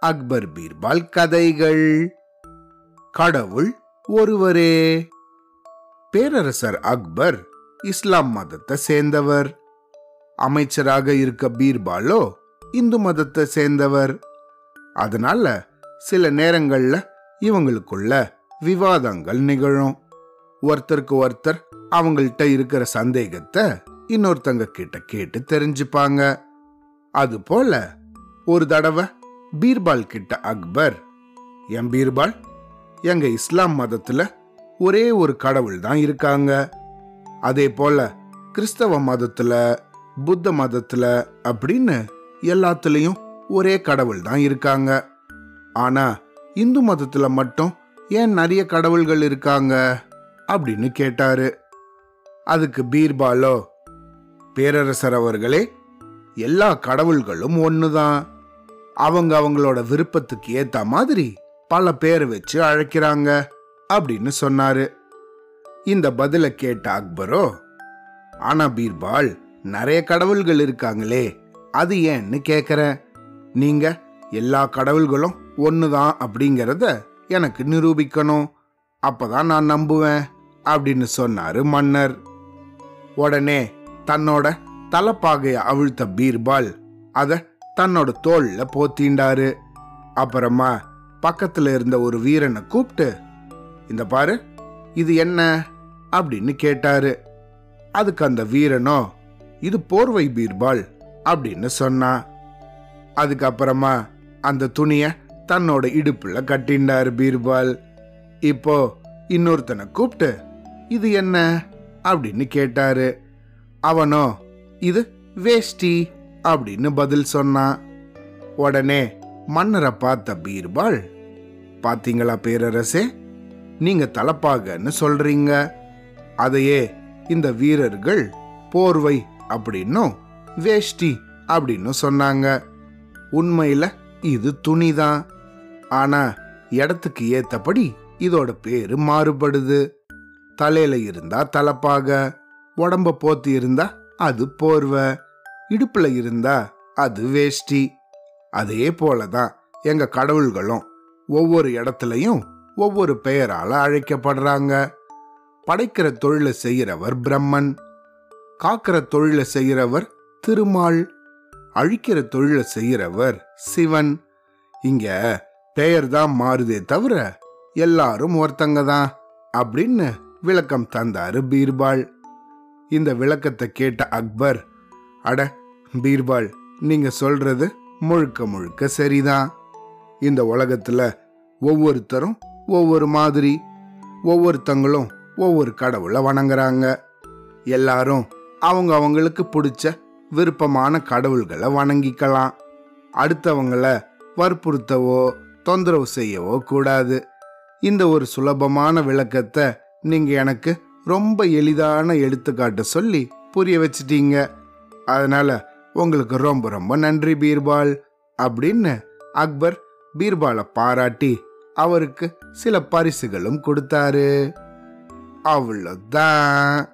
அக்பர் பீர்பால் கதைகள். கடவுள் ஒருவரே. பேரரசர் அக்பர் இஸ்லாம் மதத்தை சேர்ந்தவர். அமைச்சராக இருக்க பீர்பாலோ இந்து மதத்தை சேர்ந்தவர். அதனால சில நேரங்கள்ல இவங்களுக்குள்ள விவாதங்கள் நிகழும். ஒருத்தருக்கு ஒருத்தர் அவங்கள்ட்ட இருக்கிற சந்தேகத்தை இன்னொருத்தங்க கிட்ட கேட்டு தெரிஞ்சுப்பாங்க. அது போல ஒரு தடவை பீர்பால் கிட்ட அக்பர் என் பீர்பால்? எங்க இஸ்லாம் மதத்துல ஒரே ஒரு கடவுள் தான் இருக்காங்க. அதே போல கிறிஸ்தவ மதத்துல புத்த மதத்துல அப்படின்னு எல்லாத்துலயும் ஒரே கடவுள் தான் இருக்காங்க. ஆனா இந்து மதத்துல மட்டும் ஏன் நிறைய கடவுள்கள் இருக்காங்க? அப்படின்னு கேட்டாரு. அதுக்கு பீர்பாலோ பேரரசர் அவர்களே எல்லா கடவுள்களும் ஒண்ணுதான். அவங்க அவங்களோட விருப்பத்துக்கு ஏத்த மாதிரி பல பேர் வச்சு அழைக்கிறாங்க அப்படின்னு சொன்னாரு. இந்த பதில கேட்ட அக்பரோ ஆனா பீர்பால் நிறைய கடவுள்கள் இருக்காங்களே அது ஏன்னு கேக்குறேன் நீங்க எல்லா கடவுள்களும் ஒண்ணுதான் அப்படிங்கறத எனக்கு நிரூபிக்கணும். அப்பதான் நான் நம்புவேன் அப்படின்னு சொன்னாரு மன்னர். உடனே தன்னோட தலப்பாகைய அவிழ்த்த பீர்பால் அத தன்னோட தோல்ல போத்திண்டாரு. அப்புறமா பக்கத்துல இருந்த ஒரு வீரனை கூப்பிட்டு இந்த பாரு இது என்ன? அப்படின்னு கேட்டாரு. அதுக்கு அந்த வீரனோ இது போர்வை பீர்பால் அப்படின்னு சொன்னான் அதுக்கப்புறமா அந்த துணிய தன்னோட இடுப்புல கட்டிண்டாரு பீர்பால். இப்போ இன்னொருத்தனை கூப்பிட்டு இது என்ன? அப்படின்னு கேட்டாரு. அவனோ இது வேஷ்டி அப்படின்னு பதில் சொன்னான் உடனே மன்னரை பார்த்த பீர்பால் பாத்தீங்களா பேரரசே? நீங்க தலப்பாகன்னு சொல்றீங்க. அதையே இந்த வீரர்கள் போர்வை அப்படின்னும் வேஷ்டி அப்படின்னு சொன்னாங்க. உண்மையில இது துணிதான். ஆனா இடத்துக்கு ஏத்தபடி இதோட பேரு மாறுபடுது. தலையில இருந்தா தலப்பாக உடம்ப போத்தி இருந்தா அது போர்வை. இடுப்புல இருந்தா அது வேஷ்டி. அதே போலதான் எங்க கடவுள்களும் ஒவ்வொரு இடத்துலையும் ஒவ்வொரு பெயரால அழைக்கப்படுறாங்க. படைக்கிற தொழிலை செய்கிறவர் பிரம்மன். காக்கிற தொழிலை செய்கிறவர் திருமால். அழிக்கிற தொழிலை செய்கிறவர் சிவன். இங்க பெயர் தான் மாறுதே தவிர எல்லாரும் ஒருத்தங்க தான் அப்படின்னு விளக்கம் தந்தாரு பீர்பால். இந்த விளக்கத்தை கேட்ட அக்பர் அட பீர்பால் நீங்க சொல்றது முழுக்க முழுக்க சரிதான். இந்த உலகத்துல ஒவ்வொருத்தரும் ஒவ்வொரு மாதிரி ஒவ்வொருத்தங்களும் ஒவ்வொரு கடவுளை வணங்குறாங்க. எல்லாரும் அவங்க அவங்களுக்கு பிடிச்ச விருப்பமான கடவுள்களை வணங்கிக்கலாம். அடுத்தவங்கள வற்புறுத்தவோ தொந்தரவு செய்யவோ கூடாது. இந்த ஒரு சுலபமான விளக்கத்தை நீங்க எனக்கு ரொம்ப எளிதான எடுத்துக்காட்டு சொல்லி புரிய வச்சிட்டீங்க. அதனால உங்களுக்கு ரொம்ப ரொம்ப நன்றி பீர்பால். அப்படின்னு அக்பர் பீர்பாலை பாராட்டி அவருக்கு சில பரிசுகளும் கொடுத்தாரு. அவ்வளோதான்